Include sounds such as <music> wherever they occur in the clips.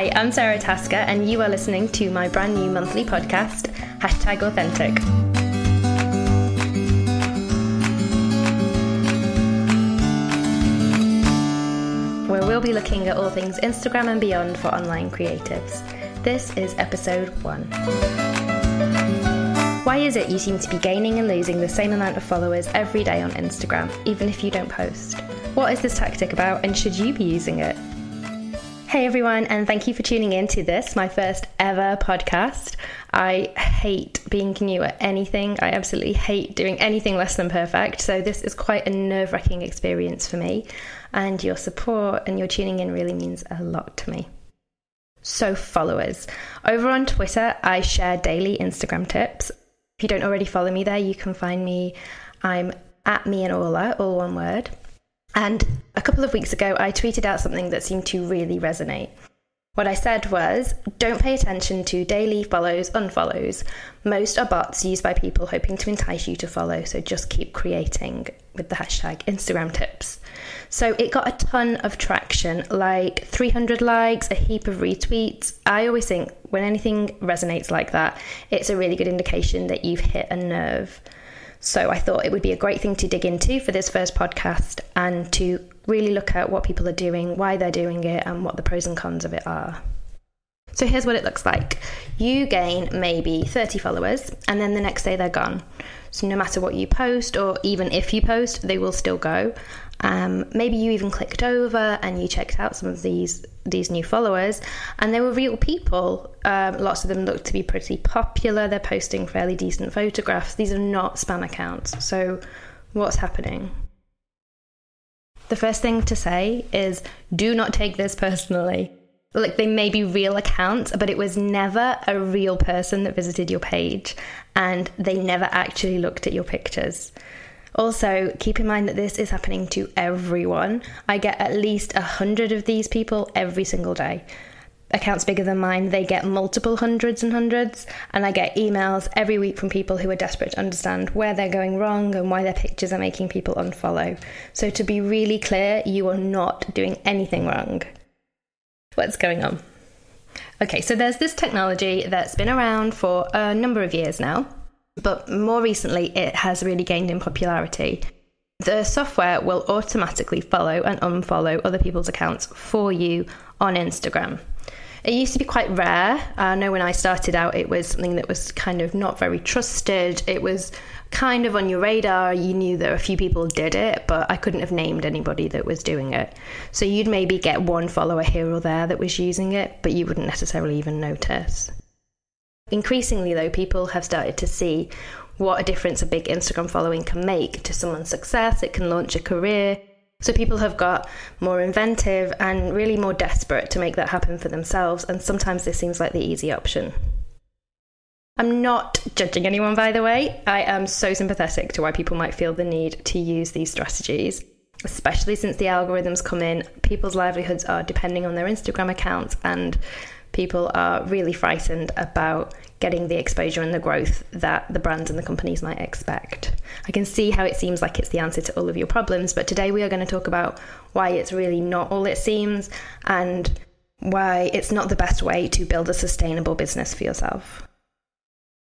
Hi, I'm Sarah Tasker, and you are listening to my brand new monthly podcast, Hashtag Authentic. Where we'll be looking at all things Instagram and beyond for online creatives. This is episode one. Why is it you seem to be gaining and losing the same amount of followers every day on Instagram, even if you don't post? What is this tactic about, and should you be using it? Hey everyone, and thank you for tuning in to this, my first ever podcast. I hate being new at anything. I absolutely hate doing anything less than perfect. So, this is quite a nerve wracking experience for me. And your support and your tuning in really means a lot to me. So, followers. Over on Twitter, I share daily Instagram tips. If you don't already follow me there, you can find me. I'm at me and Orla, all one word. And a couple of weeks ago, I tweeted out something that seemed to really resonate. What I said was don't pay attention to daily follows, unfollows. Most are bots used by people hoping to entice you to follow, so just keep creating with the hashtag Instagram tips. So it got a ton of traction, like 300 likes, a heap of retweets. I always think when anything resonates like that, it's a really good indication that you've hit a nerve. So I thought it would be a great thing to dig into for this first podcast and to really look at what people are doing, why they're doing it, and what the pros and cons of it are. So here's what it looks like you gain maybe 30 followers, and then the next day they're gone. So no matter what you post, or even if you post, they will still go. Um, maybe you even clicked over and you checked out some of these these new followers, and they were real people. Um, lots of them look to be pretty popular. They're posting fairly decent photographs. These are not spam accounts. So, what's happening? The first thing to say is do not take this personally. Like, they may be real accounts, but it was never a real person that visited your page, and they never actually looked at your pictures. Also, keep in mind that this is happening to everyone. I get at least a hundred of these people every single day. Accounts bigger than mine, they get multiple hundreds and hundreds, and I get emails every week from people who are desperate to understand where they're going wrong and why their pictures are making people unfollow. So, to be really clear, you are not doing anything wrong. What's going on? Okay, so there's this technology that's been around for a number of years now but more recently it has really gained in popularity. The software will automatically follow and unfollow other people's accounts for you on Instagram. It used to be quite rare. I know when I started out, it was something that was kind of not very trusted. It was kind of on your radar. You knew that a few people did it, but I couldn't have named anybody that was doing it. So you'd maybe get one follower here or there that was using it, but you wouldn't necessarily even notice. Increasingly, though, people have started to see what a difference a big Instagram following can make to someone's success. It can launch a career. So people have got more inventive and really more desperate to make that happen for themselves. And sometimes this seems like the easy option. I'm not judging anyone, by the way. I am so sympathetic to why people might feel the need to use these strategies, especially since the algorithms come in. People's livelihoods are depending on their Instagram accounts, and people are really frightened about getting the exposure and the growth that the brands and the companies might expect. I can see how it seems like it's the answer to all of your problems, but today we are going to talk about why it's really not all it seems and why it's not the best way to build a sustainable business for yourself.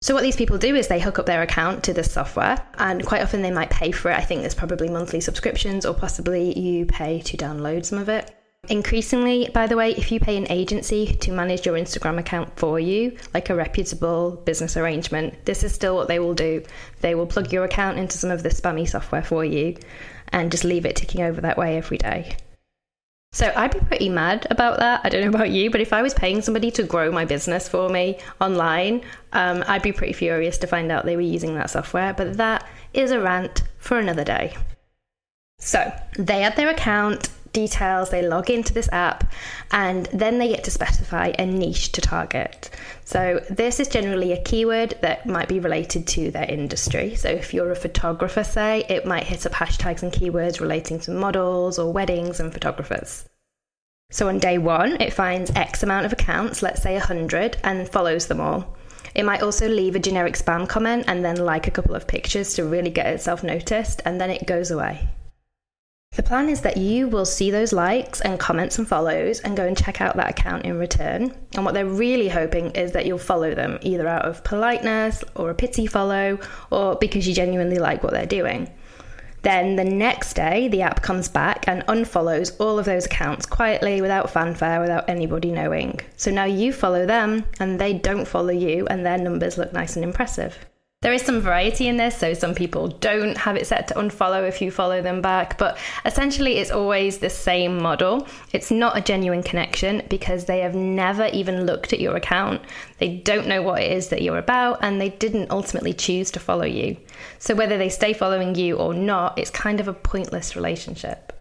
So, what these people do is they hook up their account to this software, and quite often they might pay for it. I think there's probably monthly subscriptions, or possibly you pay to download some of it. Increasingly, by the way, if you pay an agency to manage your Instagram account for you, like a reputable business arrangement, this is still what they will do. They will plug your account into some of the spammy software for you and just leave it ticking over that way every day. So I'd be pretty mad about that. I don't know about you, but if I was paying somebody to grow my business for me online, um, I'd be pretty furious to find out they were using that software. But that is a rant for another day. So they add their account, details, they log into this app, and then they get to specify a niche to target. So, this is generally a keyword that might be related to their industry. So, if you're a photographer, say, it might hit up hashtags and keywords relating to models or weddings and photographers. So, on day one, it finds X amount of accounts, let's say 100, and follows them all. It might also leave a generic spam comment and then like a couple of pictures to really get itself noticed, and then it goes away. The plan is that you will see those likes and comments and follows and go and check out that account in return. And what they're really hoping is that you'll follow them either out of politeness or a pity follow or because you genuinely like what they're doing. Then the next day, the app comes back and unfollows all of those accounts quietly without fanfare, without anybody knowing. So now you follow them and they don't follow you, and their numbers look nice and impressive. There is some variety in this, so some people don't have it set to unfollow if you follow them back, but essentially it's always the same model. It's not a genuine connection because they have never even looked at your account. They don't know what it is that you're about, and they didn't ultimately choose to follow you. So whether they stay following you or not, it's kind of a pointless relationship.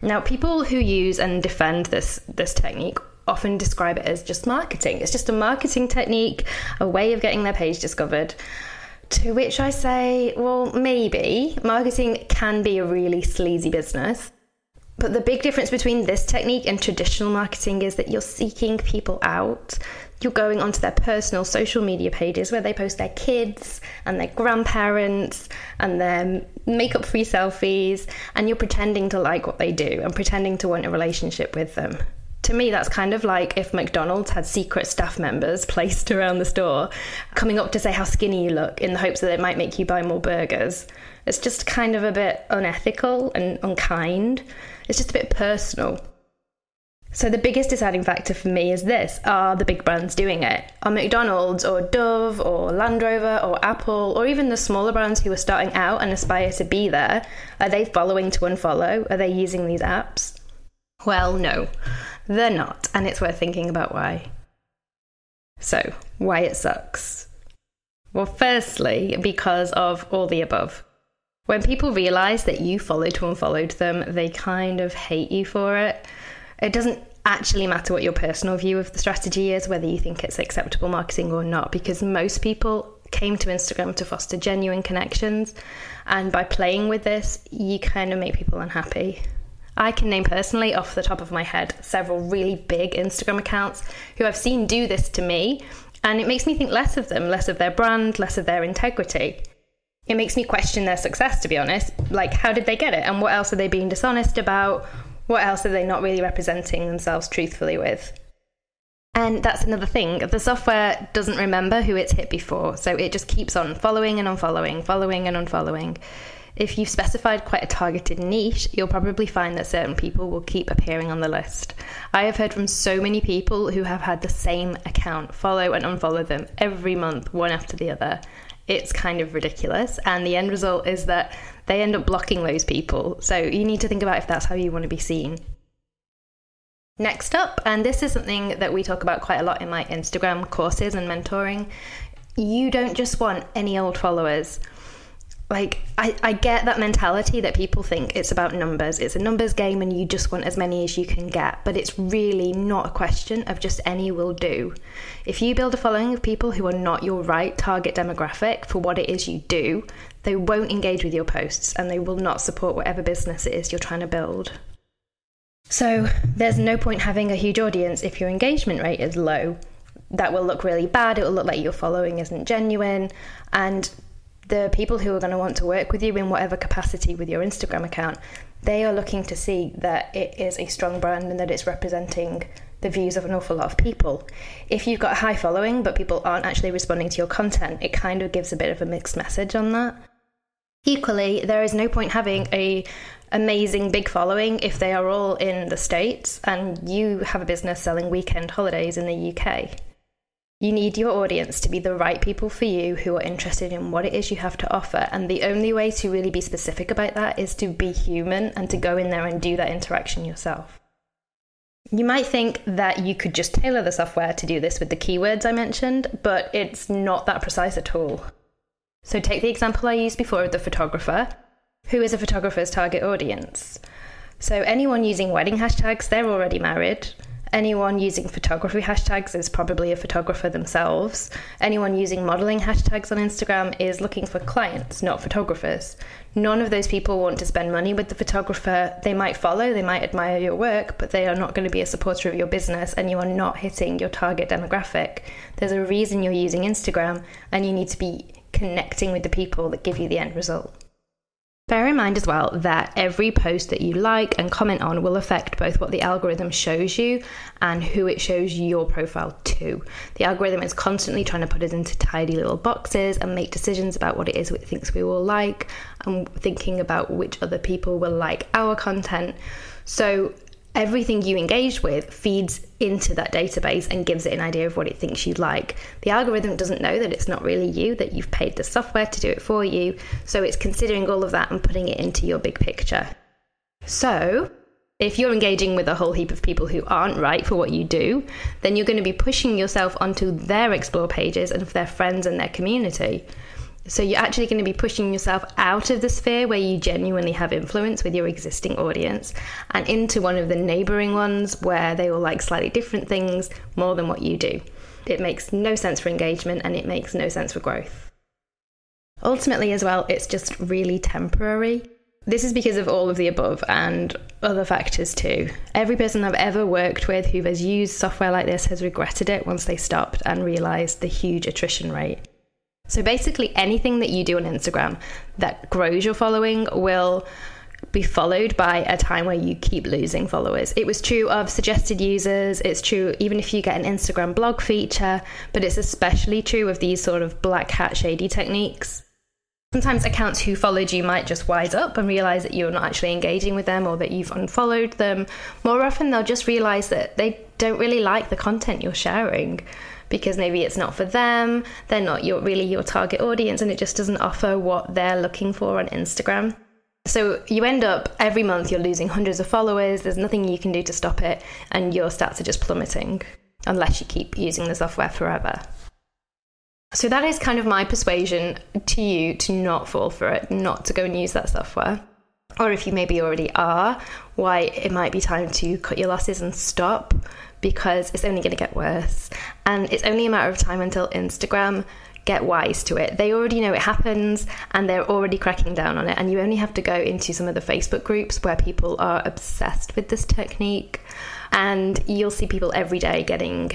Now, people who use and defend this, this technique often describe it as just marketing. It's just a marketing technique, a way of getting their page discovered. To which I say, well, maybe. Marketing can be a really sleazy business. But the big difference between this technique and traditional marketing is that you're seeking people out. You're going onto their personal social media pages where they post their kids and their grandparents and their makeup free selfies, and you're pretending to like what they do and pretending to want a relationship with them to me, that's kind of like if McDonald's had secret staff members <laughs> placed around the store coming up to say how skinny you look in the hopes that it might make you buy more burgers. It's just kind of a bit unethical and unkind. It's just a bit personal. So, the biggest deciding factor for me is this are the big brands doing it? Are McDonald's or Dove or Land Rover or Apple or even the smaller brands who are starting out and aspire to be there, are they following to unfollow? Are they using these apps? Well, no. They're not, and it's worth thinking about why. So, why it sucks? Well, firstly, because of all the above. When people realize that you followed to unfollowed them, they kind of hate you for it. It doesn't actually matter what your personal view of the strategy is, whether you think it's acceptable marketing or not, because most people came to Instagram to foster genuine connections. And by playing with this, you kind of make people unhappy. I can name personally, off the top of my head, several really big Instagram accounts who I've seen do this to me, and it makes me think less of them, less of their brand, less of their integrity. It makes me question their success, to be honest. Like, how did they get it? And what else are they being dishonest about? What else are they not really representing themselves truthfully with? And that's another thing. The software doesn't remember who it's hit before, so it just keeps on following and unfollowing, following and unfollowing if you've specified quite a targeted niche, you'll probably find that certain people will keep appearing on the list. I have heard from so many people who have had the same account follow and unfollow them every month, one after the other. It's kind of ridiculous. And the end result is that they end up blocking those people. So you need to think about if that's how you want to be seen. Next up, and this is something that we talk about quite a lot in my Instagram courses and mentoring, you don't just want any old followers like I, I get that mentality that people think it's about numbers. It's a numbers game and you just want as many as you can get. But it's really not a question of just any will do. If you build a following of people who are not your right target demographic for what it is you do they won't engage with your posts and they will not support whatever business it is you're trying to build. So there's no point having a huge audience if your engagement rate is low. That will look really bad. It will look like your following isn't genuine. And the people who are going to want to work with you in whatever capacity with your Instagram account, they are looking to see that it is a strong brand and that it's representing the views of an awful lot of people. If you've got a high following but people aren't actually responding to your content, it kind of gives a bit of a mixed message on that. Equally, there is no point having a amazing big following if they are all in the states and you have a business selling weekend holidays in the UK. You need your audience to be the right people for you who are interested in what it is you have to offer. And the only way to really be specific about that is to be human and to go in there and do that interaction yourself. You might think that you could just tailor the software to do this with the keywords I mentioned, but it's not that precise at all. So, take the example I used before of the photographer. Who is a photographer's target audience? So, anyone using wedding hashtags, they're already married anyone using photography hashtags is probably a photographer themselves. Anyone using modeling hashtags on Instagram is looking for clients, not photographers. None of those people want to spend money with the photographer. They might follow, they might admire your work, but they are not going to be a supporter of your business and you are not hitting your target demographic. There's a reason you're using Instagram and you need to be connecting with the people that give you the end result. Bear in mind as well that every post that you like and comment on will affect both what the algorithm shows you and who it shows your profile to. The algorithm is constantly trying to put us into tidy little boxes and make decisions about what it is it thinks we will like and thinking about which other people will like our content. So everything you engage with feeds into that database and gives it an idea of what it thinks you'd like. The algorithm doesn't know that it's not really you, that you've paid the software to do it for you, so it's considering all of that and putting it into your big picture. So, if you're engaging with a whole heap of people who aren't right for what you do, then you're going to be pushing yourself onto their explore pages and their friends and their community. So you're actually going to be pushing yourself out of the sphere where you genuinely have influence with your existing audience and into one of the neighboring ones where they will like slightly different things more than what you do. It makes no sense for engagement and it makes no sense for growth. Ultimately, as well, it's just really temporary. This is because of all of the above and other factors too. Every person I've ever worked with who has used software like this has regretted it once they stopped and realised the huge attrition rate. So basically, anything that you do on Instagram that grows your following will be followed by a time where you keep losing followers. It was true of suggested users, it's true even if you get an Instagram blog feature, but it's especially true of these sort of black hat shady techniques. Sometimes accounts who followed you might just wise up and realize that you're not actually engaging with them or that you've unfollowed them. More often, they'll just realize that they don't really like the content you're sharing because maybe it's not for them, they're not your, really your target audience, and it just doesn't offer what they're looking for on Instagram. So you end up every month you're losing hundreds of followers, there's nothing you can do to stop it, and your stats are just plummeting unless you keep using the software forever. So that is kind of my persuasion to you to not fall for it, not to go and use that software. Or if you maybe already are, why it might be time to cut your losses and stop because it's only going to get worse. And it's only a matter of time until Instagram get wise to it. They already know it happens and they're already cracking down on it. And you only have to go into some of the Facebook groups where people are obsessed with this technique. And you'll see people every day getting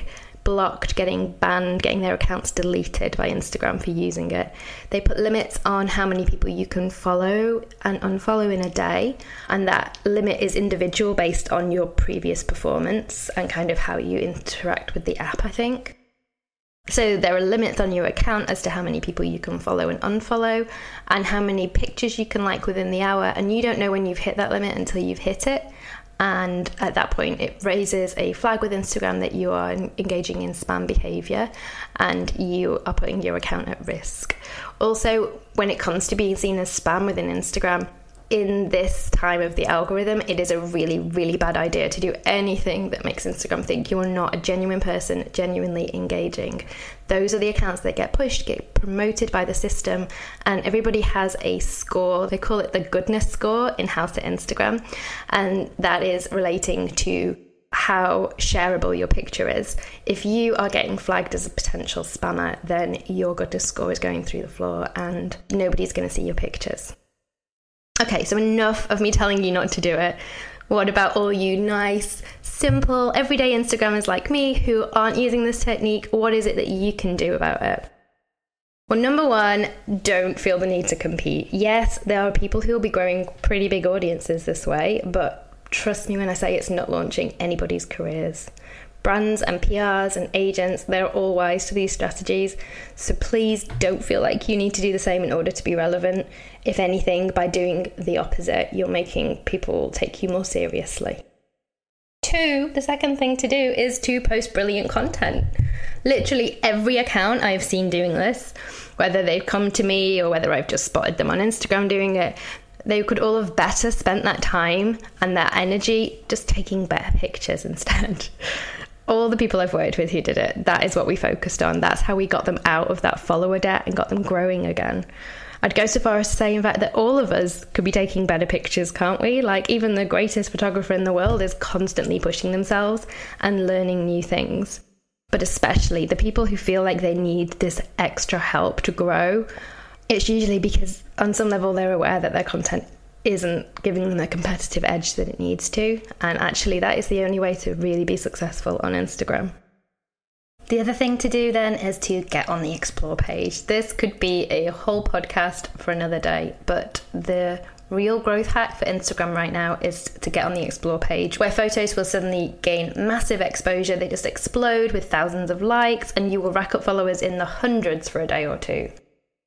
blocked, getting banned, getting their accounts deleted by Instagram for using it. They put limits on how many people you can follow and unfollow in a day, and that limit is individual based on your previous performance and kind of how you interact with the app, I think. So there are limits on your account as to how many people you can follow and unfollow, and how many pictures you can like within the hour. And you don't know when you've hit that limit until you've hit it. And at that point, it raises a flag with Instagram that you are engaging in spam behavior and you are putting your account at risk. Also, when it comes to being seen as spam within Instagram, in this time of the algorithm, it is a really, really bad idea to do anything that makes Instagram think you are not a genuine person, genuinely engaging. Those are the accounts that get pushed, get promoted by the system, and everybody has a score. They call it the goodness score in house at Instagram, and that is relating to how shareable your picture is. If you are getting flagged as a potential spammer, then your goodness score is going through the floor and nobody's going to see your pictures. Okay, so enough of me telling you not to do it. What about all you nice, simple, everyday Instagrammers like me who aren't using this technique? What is it that you can do about it? Well, number one, don't feel the need to compete. Yes, there are people who will be growing pretty big audiences this way, but trust me when I say it's not launching anybody's careers brands and PRs and agents, they're all wise to these strategies. So please don't feel like you need to do the same in order to be relevant. If anything, by doing the opposite, you're making people take you more seriously. Two, the second thing to do is to post brilliant content. Literally every account I've seen doing this, whether they've come to me or whether I've just spotted them on Instagram doing it, they could all have better spent that time and that energy just taking better pictures instead <laughs> all the people I've worked with who did it, that is what we focused on. That's how we got them out of that follower debt and got them growing again. I'd go so far as to say, in fact, that all of us could be taking better pictures, can't we? Like, even the greatest photographer in the world is constantly pushing themselves and learning new things. But especially the people who feel like they need this extra help to grow, it's usually because on some level they're aware that their content isn't giving them the competitive edge that it needs to. And actually, that is the only way to really be successful on Instagram. The other thing to do then is to get on the explore page. This could be a whole podcast for another day, but the real growth hack for Instagram right now is to get on the explore page where photos will suddenly gain massive exposure. They just explode with thousands of likes, and you will rack up followers in the hundreds for a day or two.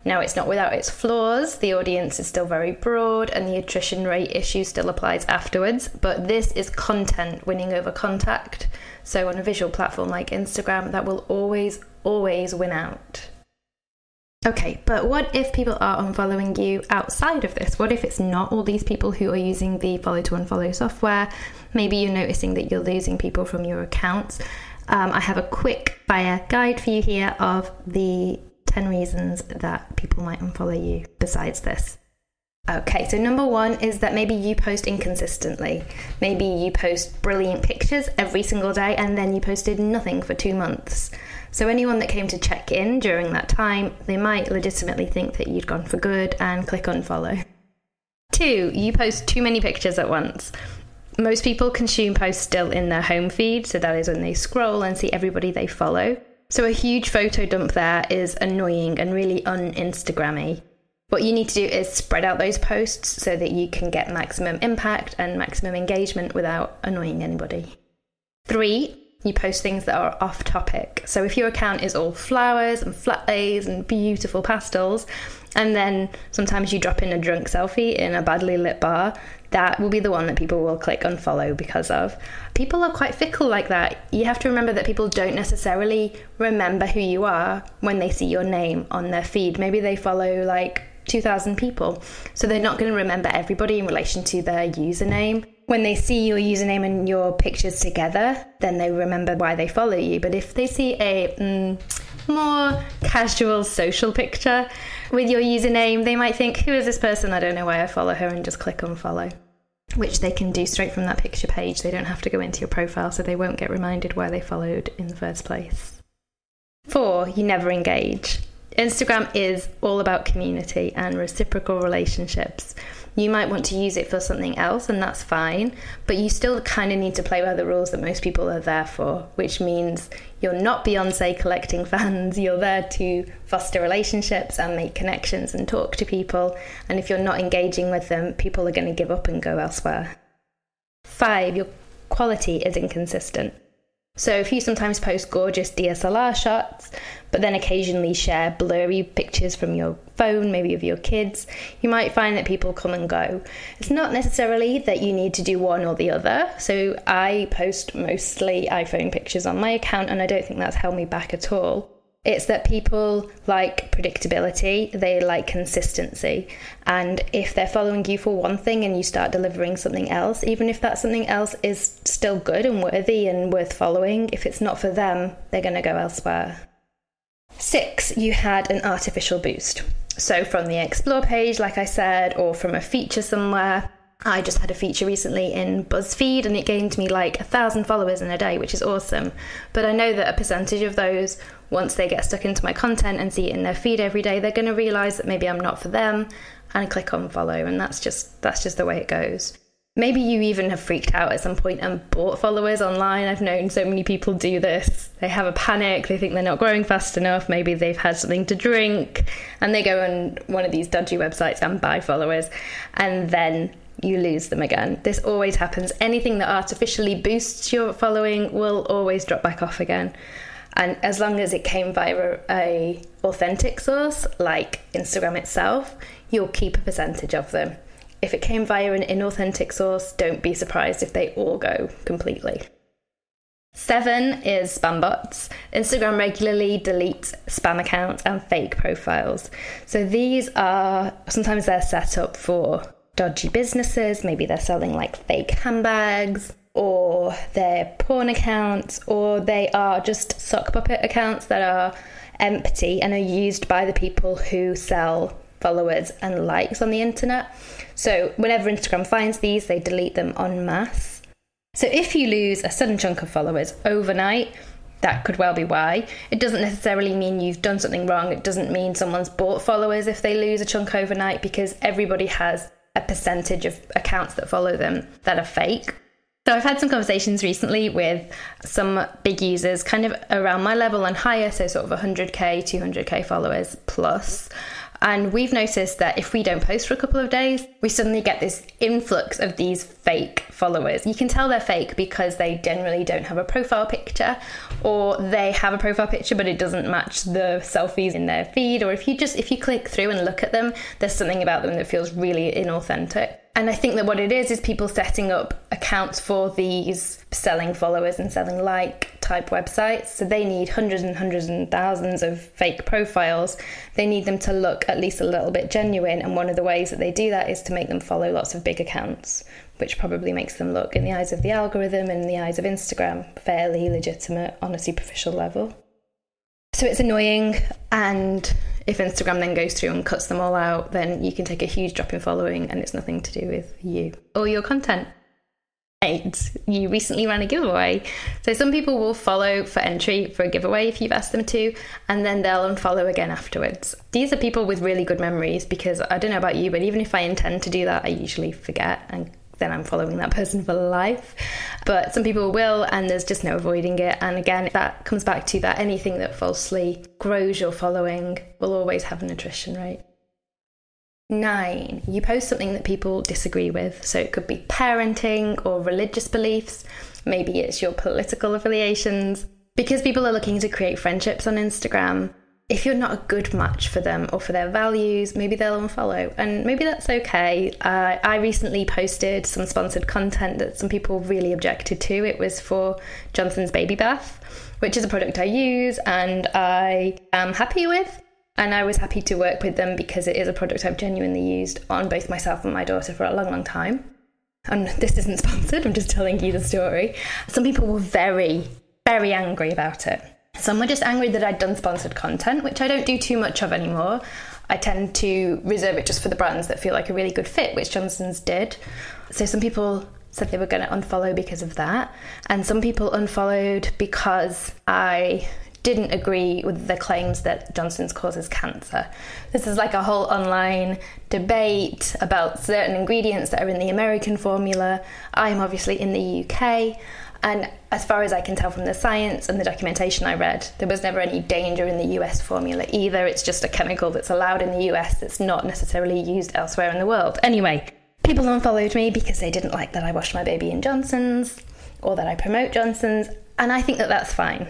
Now, it's not without its flaws. The audience is still very broad, and the attrition rate issue still applies afterwards. But this is content winning over contact. So, on a visual platform like Instagram, that will always, always win out. Okay, but what if people are unfollowing you outside of this? What if it's not all these people who are using the follow to unfollow software? Maybe you're noticing that you're losing people from your accounts. Um, I have a quick fire guide for you here of the 10 reasons that people might unfollow you besides this. Okay, so number one is that maybe you post inconsistently. Maybe you post brilliant pictures every single day and then you posted nothing for two months. So anyone that came to check in during that time, they might legitimately think that you'd gone for good and click unfollow. Two, you post too many pictures at once. Most people consume posts still in their home feed, so that is when they scroll and see everybody they follow. So a huge photo dump there is annoying and really un Instagrammy. What you need to do is spread out those posts so that you can get maximum impact and maximum engagement without annoying anybody. Three, you post things that are off topic. So if your account is all flowers and flat lays and beautiful pastels, and then sometimes you drop in a drunk selfie in a badly lit bar, that will be the one that people will click unfollow because of. People are quite fickle like that. You have to remember that people don't necessarily remember who you are when they see your name on their feed. Maybe they follow like 2,000 people, so they're not going to remember everybody in relation to their username when they see your username and your pictures together, then they remember why they follow you. But if they see a mm, more casual social picture with your username, they might think, Who is this person? I don't know why I follow her, and just click unfollow. Which they can do straight from that picture page. They don't have to go into your profile, so they won't get reminded why they followed in the first place. Four, you never engage. Instagram is all about community and reciprocal relationships. You might want to use it for something else, and that's fine, but you still kind of need to play by the rules that most people are there for, which means you're not Beyonce collecting <laughs> fans, you're there to foster relationships and make connections and talk to people. And if you're not engaging with them, people are going to give up and go elsewhere. Five, your quality is inconsistent. So if you sometimes post gorgeous DSLR shots, but then occasionally share blurry pictures from your phone, maybe of your kids, you might find that people come and go. It's not necessarily that you need to do one or the other. So I post mostly iPhone pictures on my account, and I don't think that's held me back at all. It's that people like predictability, they like consistency. And if they're following you for one thing and you start delivering something else, even if that something else is still good and worthy and worth following, if it's not for them, they're going to go elsewhere. Six, you had an artificial boost. So from the explore page, like I said, or from a feature somewhere, I just had a feature recently in BuzzFeed and it gained me like a thousand followers in a day, which is awesome. But I know that a percentage of those, once they get stuck into my content and see it in their feed every day, they're going to realize that maybe I'm not for them and click on follow. And that's just that's just the way it goes. Maybe you even have freaked out at some point and bought followers online. I've known so many people do this. They have a panic, they think they're not growing fast enough, maybe they've had something to drink, and they go on one of these dodgy websites and buy followers, and then you lose them again. This always happens. Anything that artificially boosts your following will always drop back off again. And as long as it came via a authentic source like Instagram itself, you'll keep a percentage of them. If it came via an inauthentic source, don't be surprised if they all go completely. Seven is spam bots. Instagram regularly deletes spam accounts and fake profiles. So these are sometimes they're set up for dodgy businesses. Maybe they're selling like fake handbags, or they're porn accounts, or they are just sock puppet accounts that are empty and are used by the people who sell followers and likes on the internet. So whenever Instagram finds these, they delete them en masse. So if you lose a sudden chunk of followers overnight, that could well be why. It doesn't necessarily mean you've done something wrong. It doesn't mean someone's bought followers if they lose a chunk overnight because everybody has a percentage of accounts that follow them that are fake. So I've had some conversations recently with some big users, kind of around my level and higher, so sort of 100k, 200k followers plus. And we've noticed that if we don't post for a couple of days, we suddenly get this influx of these fake followers. You can tell they're fake because they generally don't have a profile picture or they have a profile picture but it doesn't match the selfies in their feed or if you just if you click through and look at them, there's something about them that feels really inauthentic. And I think that what it is is people setting up accounts for these selling followers and selling like type websites. So they need hundreds and hundreds and thousands of fake profiles. They need them to look at least a little bit genuine. And one of the ways that they do that is to make them follow lots of big accounts, which probably makes them look, in the eyes of the algorithm and in the eyes of Instagram, fairly legitimate on a superficial level. So it's annoying and if Instagram then goes through and cuts them all out, then you can take a huge drop in following and it's nothing to do with you or your content. Eight, you recently ran a giveaway. So some people will follow for entry for a giveaway if you've asked them to, and then they'll unfollow again afterwards. These are people with really good memories because I don't know about you, but even if I intend to do that, I usually forget and then I'm following that person for life. But some people will, and there's just no avoiding it. And again, that comes back to that anything that falsely grows your following will always have an attrition rate. Nine, you post something that people disagree with. So it could be parenting or religious beliefs. Maybe it's your political affiliations. Because people are looking to create friendships on Instagram, if you're not a good match for them or for their values, maybe they'll unfollow. And maybe that's okay. Uh, I recently posted some sponsored content that some people really objected to. It was for Johnson's Baby Bath, which is a product I use and I am happy with. And I was happy to work with them because it is a product I've genuinely used on both myself and my daughter for a long, long time. And this isn't <laughs> sponsored, I'm just telling you the story. Some people were very, very angry about it. Some were just angry that I'd done sponsored content, which I don't do too much of anymore. I tend to reserve it just for the brands that feel like a really good fit, which Johnson's did. So some people said they were going to unfollow because of that, and some people unfollowed because I didn't agree with the claims that Johnson's causes cancer. This is like a whole online debate about certain ingredients that are in the American formula. I'm obviously in the UK. And as far as I can tell from the science and the documentation I read, there was never any danger in the US formula either. It's just a chemical that's allowed in the US that's not necessarily used elsewhere in the world. Anyway, people unfollowed me because they didn't like that I washed my baby in Johnson's or that I promote Johnson's, and I think that that's fine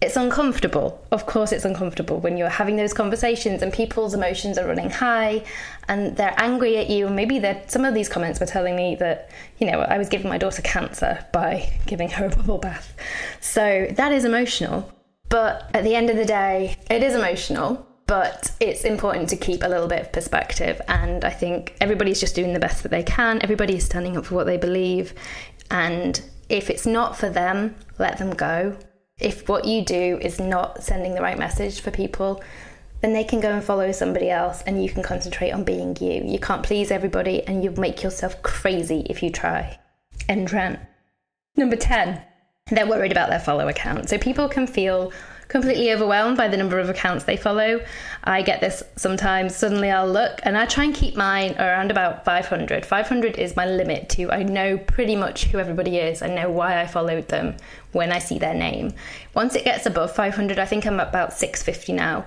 it's uncomfortable. Of course, it's uncomfortable when you're having those conversations and people's emotions are running high and they're angry at you. And maybe some of these comments were telling me that, you know, I was giving my daughter cancer by giving her a bubble bath. So that is emotional. But at the end of the day, it is emotional, but it's important to keep a little bit of perspective. And I think everybody's just doing the best that they can, everybody is standing up for what they believe. And if it's not for them, let them go if what you do is not sending the right message for people, then they can go and follow somebody else and you can concentrate on being you. You can't please everybody and you'll make yourself crazy if you try. End rant. Number 10, they're worried about their follow account. So people can feel completely overwhelmed by the number of accounts they follow. I get this sometimes. Suddenly I'll look and I try and keep mine around about 500. 500 is my limit to I know pretty much who everybody is. I know why I followed them when I see their name. Once it gets above 500, I think I'm about 650 now.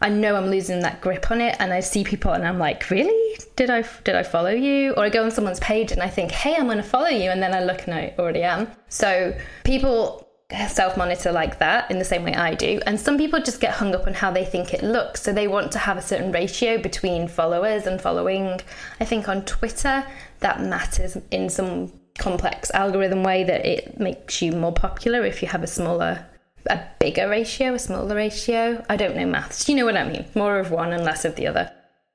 I know I'm losing that grip on it and I see people and I'm like, really? Did I did I follow you? Or I go on someone's page and I think, hey, I'm going to follow you and then I look and I already am. So people self monitor like that in the same way I do. And some people just get hung up on how they think it looks. So they want to have a certain ratio between followers and following. I think on Twitter, that matters in some complex algorithm way that it makes you more popular if you have a smaller a bigger ratio, a smaller ratio. I don't know maths. You know what I mean? More of one and less of the other.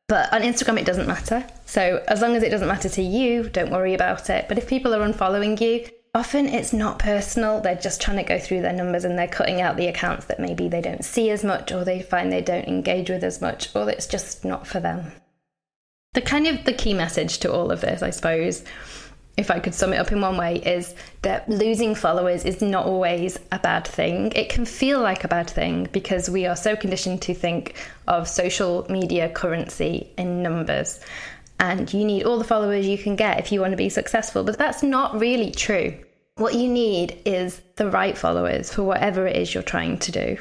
But on Instagram, it doesn't matter. So as long as it doesn't matter to you, don't worry about it. But if people are unfollowing you, often it's not personal. They're just trying to go through their numbers and they're cutting out the accounts that maybe they don't see as much or they find they don't engage with as much or it's just not for them. The kind of the key message to all of this, I suppose, if I could sum it up in one way, is that losing followers is not always a bad thing. It can feel like a bad thing because we are so conditioned to think of social media currency in numbers and you need all the followers you can get if you want to be successful. But that's not really true. What you need is the right followers for whatever it is you're trying to do.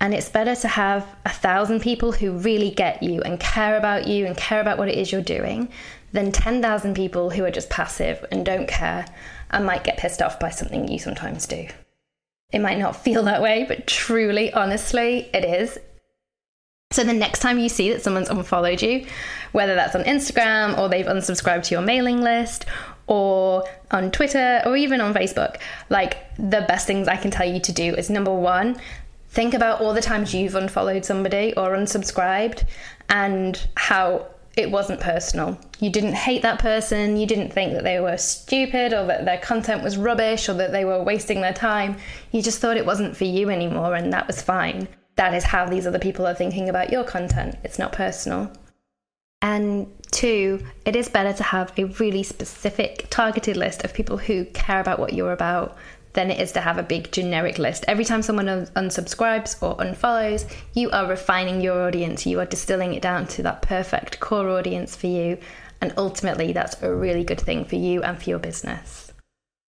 And it's better to have a thousand people who really get you and care about you and care about what it is you're doing than 10,000 people who are just passive and don't care and might get pissed off by something you sometimes do. It might not feel that way, but truly, honestly, it is. So the next time you see that someone's unfollowed you, whether that's on Instagram or they've unsubscribed to your mailing list or on Twitter or even on Facebook, like the best things I can tell you to do is number one, think about all the times you've unfollowed somebody or unsubscribed and how it wasn't personal. You didn't hate that person, you didn't think that they were stupid or that their content was rubbish or that they were wasting their time. You just thought it wasn't for you anymore, and that was fine. That is how these other people are thinking about your content. It's not personal. And two, it is better to have a really specific, targeted list of people who care about what you're about than it is to have a big generic list. Every time someone unsubscribes or unfollows, you are refining your audience. You are distilling it down to that perfect core audience for you. And ultimately, that's a really good thing for you and for your business.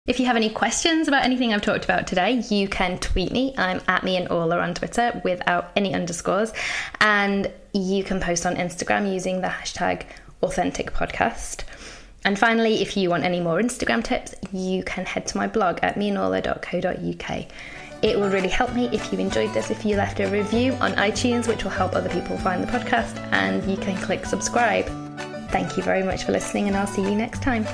If you have any questions about anything I've talked about today, you can tweet me. I'm at me and Orla on Twitter without any underscores. And you can post on Instagram using the hashtag authentic podcast. And finally, if you want any more Instagram tips, you can head to my blog at meandorla.co.uk. It will really help me if you enjoyed this if you left a review on iTunes, which will help other people find the podcast, and you can click subscribe. Thank you very much for listening, and I'll see you next time.